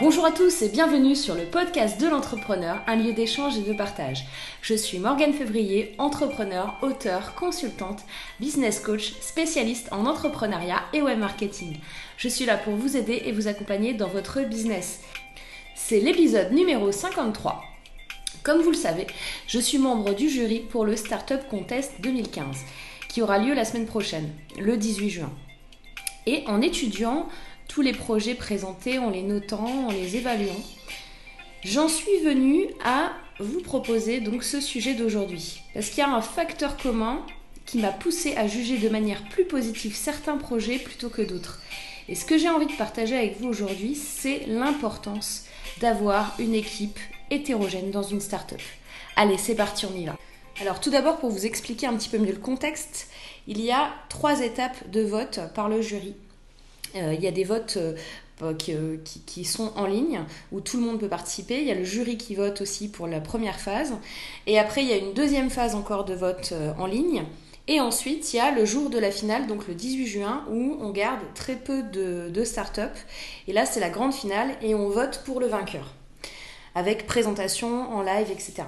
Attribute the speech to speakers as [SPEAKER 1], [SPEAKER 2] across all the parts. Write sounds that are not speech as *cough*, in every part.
[SPEAKER 1] Bonjour à tous et bienvenue sur le podcast de l'entrepreneur, un lieu d'échange et de partage. Je suis Morgane Février, entrepreneur, auteur, consultante, business coach, spécialiste en entrepreneuriat et web marketing. Je suis là pour vous aider et vous accompagner dans votre business. C'est l'épisode numéro 53. Comme vous le savez, je suis membre du jury pour le Startup Contest 2015 qui aura lieu la semaine prochaine, le 18 juin. Et en étudiant tous les projets présentés, en les notant, en les évaluant. J'en suis venue à vous proposer donc ce sujet d'aujourd'hui. Parce qu'il y a un facteur commun qui m'a poussé à juger de manière plus positive certains projets plutôt que d'autres. Et ce que j'ai envie de partager avec vous aujourd'hui, c'est l'importance d'avoir une équipe hétérogène dans une start-up. Allez, c'est parti, on y va. Alors tout d'abord, pour vous expliquer un petit peu mieux le contexte, il y a trois étapes de vote par le jury il y a des votes euh, euh, qui, sont en ligne, où tout le monde peut participer. Il y a le jury qui vote aussi pour la première phase. Et après, il y a une deuxième phase encore de vote en ligne. Et ensuite, il y a le jour de la finale, donc le 18 juin, où on garde très peu de, de start-up. Et là, c'est la grande finale et on vote pour le vainqueur avec présentation en live, etc.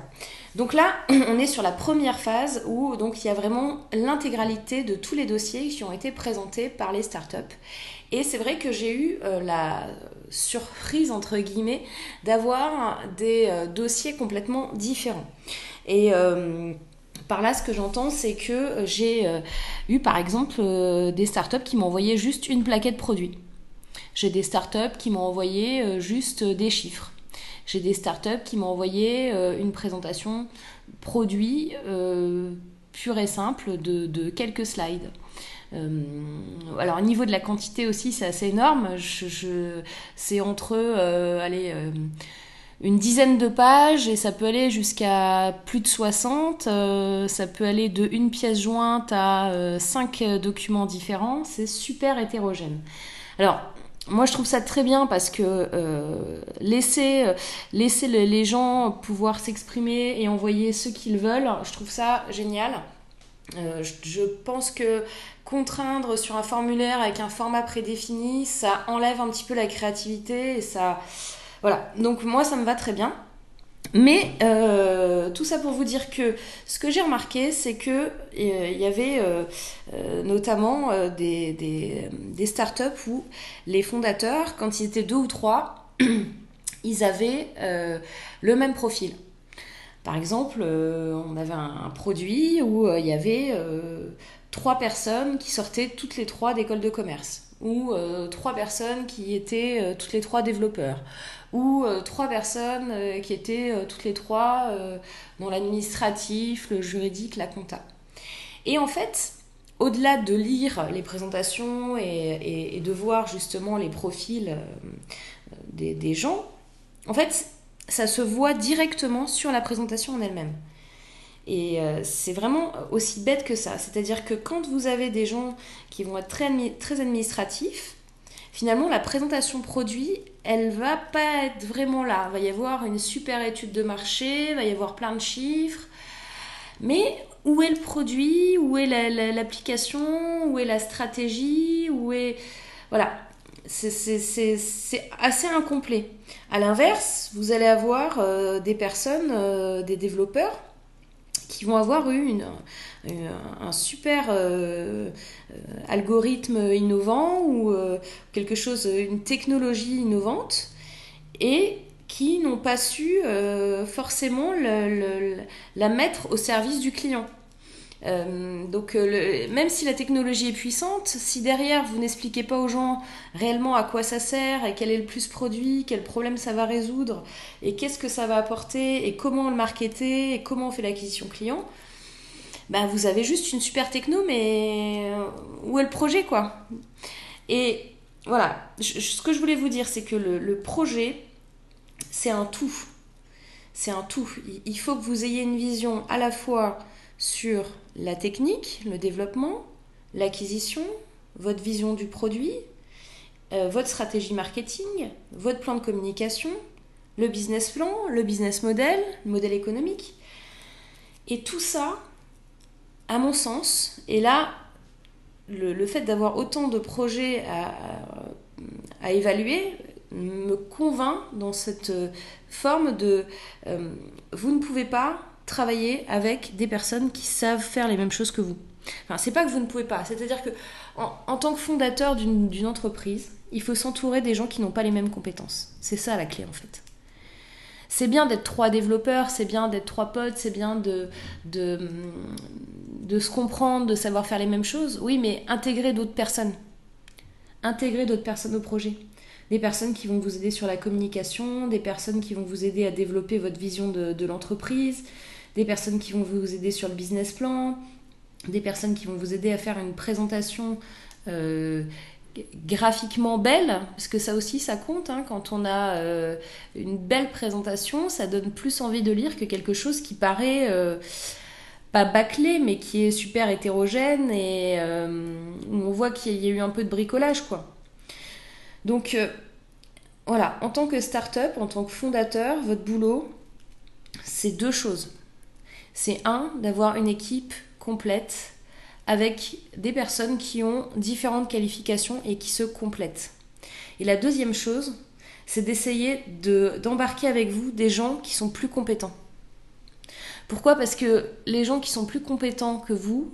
[SPEAKER 1] Donc là, *clears throat* on est sur la première phase où donc il y a vraiment l'intégralité de tous les dossiers qui ont été présentés par les startups. Et c'est vrai que j'ai eu euh, la surprise entre guillemets d'avoir des euh, dossiers complètement différents. Et euh, par là, ce que j'entends, c'est que j'ai eu par exemple des startups qui m'ont envoyé juste une plaquette produit. J'ai des startups qui m'ont envoyé juste des chiffres. J'ai des startups qui m'ont envoyé euh, une présentation produit euh, pure et simple de, quelques slides. Euh, alors au niveau de la quantité aussi, c'est assez énorme. C'est entre allez, une dizaine de pages et ça peut aller jusqu'à plus de 60. ça peut aller de une pièce jointe à cinq documents différents. C'est super hétérogène. Alors moi, je trouve ça très bien parce que euh, laisser, euh, laisser les gens pouvoir s'exprimer et envoyer ce qu'ils veulent, je trouve ça génial. Euh, je, pense que contraindre sur un formulaire avec un format prédéfini, ça enlève un petit peu la créativité et ça. Voilà. Donc, moi, ça me va très bien. Mais euh, tout ça pour vous dire que ce que j'ai remarqué, c'est que euh, il y avait euh, notamment des, startups où les fondateurs, quand ils étaient deux ou trois, *clears throat* ils avaient le même profil. Par exemple, on avait un, produit où il y avait trois personnes qui sortaient toutes les trois d'école de commerce ou trois personnes qui étaient toutes les trois développeurs, ou euh, trois personnes euh, qui étaient euh, toutes les trois dans l'administratif, le juridique, la compta. Et en fait, au-delà de lire les présentations et, de voir justement les profils des, des, gens, en fait, ça se voit directement sur la présentation en elle-même. Et c'est vraiment aussi bête que ça. C'est-à-dire que quand vous avez des gens qui vont être très, très administratifs, finalement, la présentation produit, elle va pas être vraiment là. Il va y avoir une super étude de marché, il va y avoir plein de chiffres. Mais où est le produit? Où est l'application? Où est la stratégie? Où est... Voilà. C'est assez incomplet. À l'inverse, vous allez avoir euh, des personnes, euh, des développeurs, qui vont avoir eu une, un super euh, euh, algorithme innovant ou euh, quelque chose, une technologie innovante et qui n'ont pas su forcément la mettre au service du client. Donc même si la technologie est puissante, si derrière vous n'expliquez pas aux gens réellement à quoi ça sert et quel est le plus produit, quel problème ça va résoudre et qu'est-ce que ça va apporter et comment le marketer et comment on fait l'acquisition client, bah, vous avez juste une super techno, mais euh, où est le projet, quoi? Et voilà, ce que je voulais vous dire, c'est que le, projet, c'est un tout. C'est un tout. Il faut que vous ayez une vision à la fois sur la technique, le développement, l'acquisition, votre vision du produit, euh, votre stratégie marketing, votre plan de communication, le business plan, le business model, le modèle économique. Et tout ça, à mon sens, et là, le, fait d'avoir autant de projets à, évaluer, me convainc dans cette forme de vous ne pouvez pas travailler avec des personnes qui savent faire les mêmes choses que vous. Enfin, c'est pas que vous ne pouvez pas, c'est-à-dire que en, tant que fondateur d'une entreprise, il faut s'entourer des gens qui n'ont pas les mêmes compétences. C'est ça la clé en fait. C'est bien d'être trois développeurs, c'est bien d'être trois potes, c'est bien de, de, de se comprendre, de savoir faire les mêmes choses. Oui, mais intégrer d'autres personnes. Intégrer d'autres personnes au projet. Des personnes qui vont vous aider sur la communication, des personnes qui vont vous aider à développer votre vision de, l'entreprise, des personnes qui vont vous aider sur le business plan, des personnes qui vont vous aider à faire une présentation euh, graphiquement belle, parce que ça aussi ça compte, hein. quand on a euh, une belle présentation, ça donne plus envie de lire que quelque chose qui paraît euh, pas bâclé, mais qui est super hétérogène et où on voit qu'il y a eu un peu de bricolage quoi. Donc voilà, en tant que start-up, en tant que fondateur, votre boulot, c'est deux choses. C'est un, d'avoir une équipe complète avec des personnes qui ont différentes qualifications et qui se complètent. Et la deuxième chose, c'est d'essayer d'embarquer avec vous des gens qui sont plus compétents. Pourquoi? Parce que les gens qui sont plus compétents que vous,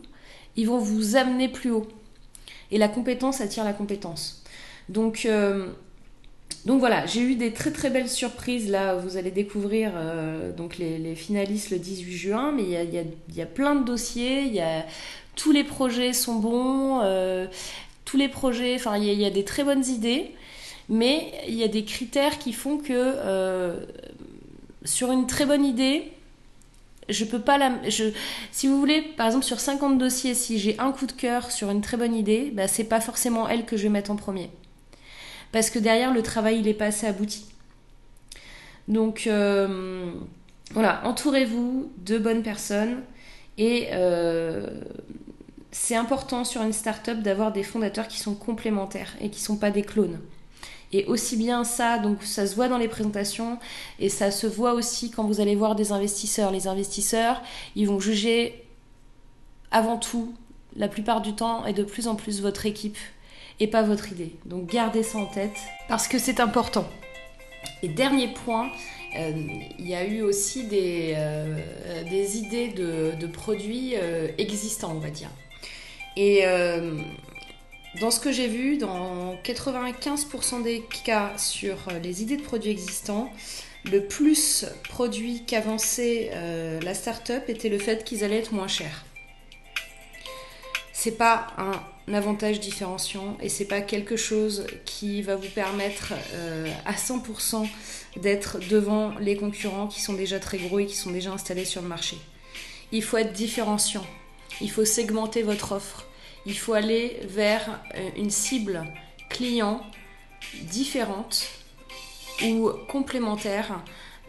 [SPEAKER 1] ils vont vous amener plus haut. Et la compétence attire la compétence. Donc, euh, donc voilà, j'ai eu des très très belles surprises. Là, vous allez découvrir euh, donc les, finalistes le 18 juin, mais il y a, y a, plein de dossiers, y a tous les projets sont bons, euh, tous les projets, enfin il y, a des très bonnes idées, mais il y a des critères qui font que sur une très bonne idée, je peux pas la. Je, si vous voulez, par exemple sur 50 dossiers, si j'ai un coup de cœur sur une très bonne idée, bah, c'est pas forcément elle que je vais mettre en premier. Parce que derrière, le travail, il est pas assez abouti. Donc euh, voilà, entourez-vous de bonnes personnes et c'est important sur une start-up d'avoir des fondateurs qui sont complémentaires et qui sont pas des clones. Et aussi bien ça, donc ça se voit dans les présentations et ça se voit aussi quand vous allez voir des investisseurs. Les investisseurs, ils vont juger avant tout, la plupart du temps et de plus en plus votre équipe et pas votre idée. Donc gardez ça en tête parce que c'est important. Et dernier point, euh, il y a eu aussi des, euh, des idées de, produits euh, existants, on va dire. Et dans ce que j'ai vu, dans 95% des cas sur les idées de produits existants, le plus produit qu'avançait la start-up était le fait qu'ils allaient être moins chers. C'est pas un avantage différenciant et c'est pas quelque chose qui va vous permettre à 100% d'être devant les concurrents qui sont déjà très gros et qui sont déjà installés sur le marché. Il faut être différenciant. Il faut segmenter votre offre. Il faut aller vers euh, une cible client différente ou complémentaire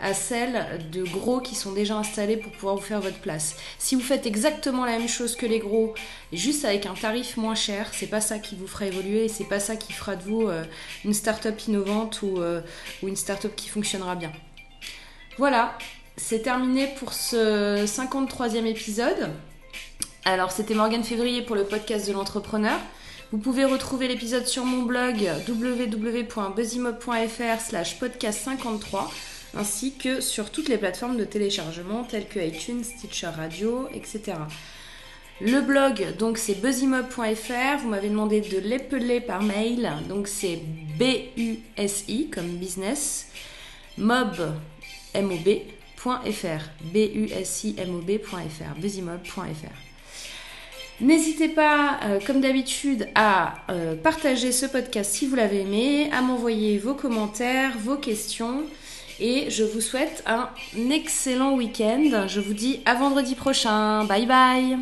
[SPEAKER 1] à celle de gros qui sont déjà installés pour pouvoir vous faire votre place. Si vous faites exactement la même chose que les gros, juste avec un tarif moins cher, c'est pas ça qui vous fera évoluer et c'est pas ça qui fera de vous euh, une start-up innovante ou, euh, ou une start-up qui fonctionnera bien. Voilà, c'est terminé pour ce 53e épisode. Alors, c'était Morgane Février pour le podcast de l'entrepreneur. Vous pouvez retrouver l'épisode sur mon blog www.buzzimob.fr slash podcast 53 ainsi que sur toutes les plateformes de téléchargement telles que iTunes, Stitcher Radio, etc. Le blog, donc c'est buzzimob.fr. Vous m'avez demandé de l'épeler par mail. Donc c'est B-U-S-I comme business, mob, M-O-B.fr. B-U-S-I-M-O-B.fr. buzzimob.fr. N'hésitez pas, euh, comme d'habitude, à euh, partager ce podcast si vous l'avez aimé, à m'envoyer vos commentaires, vos questions. Et je vous souhaite un excellent week-end. Je vous dis à vendredi prochain. Bye bye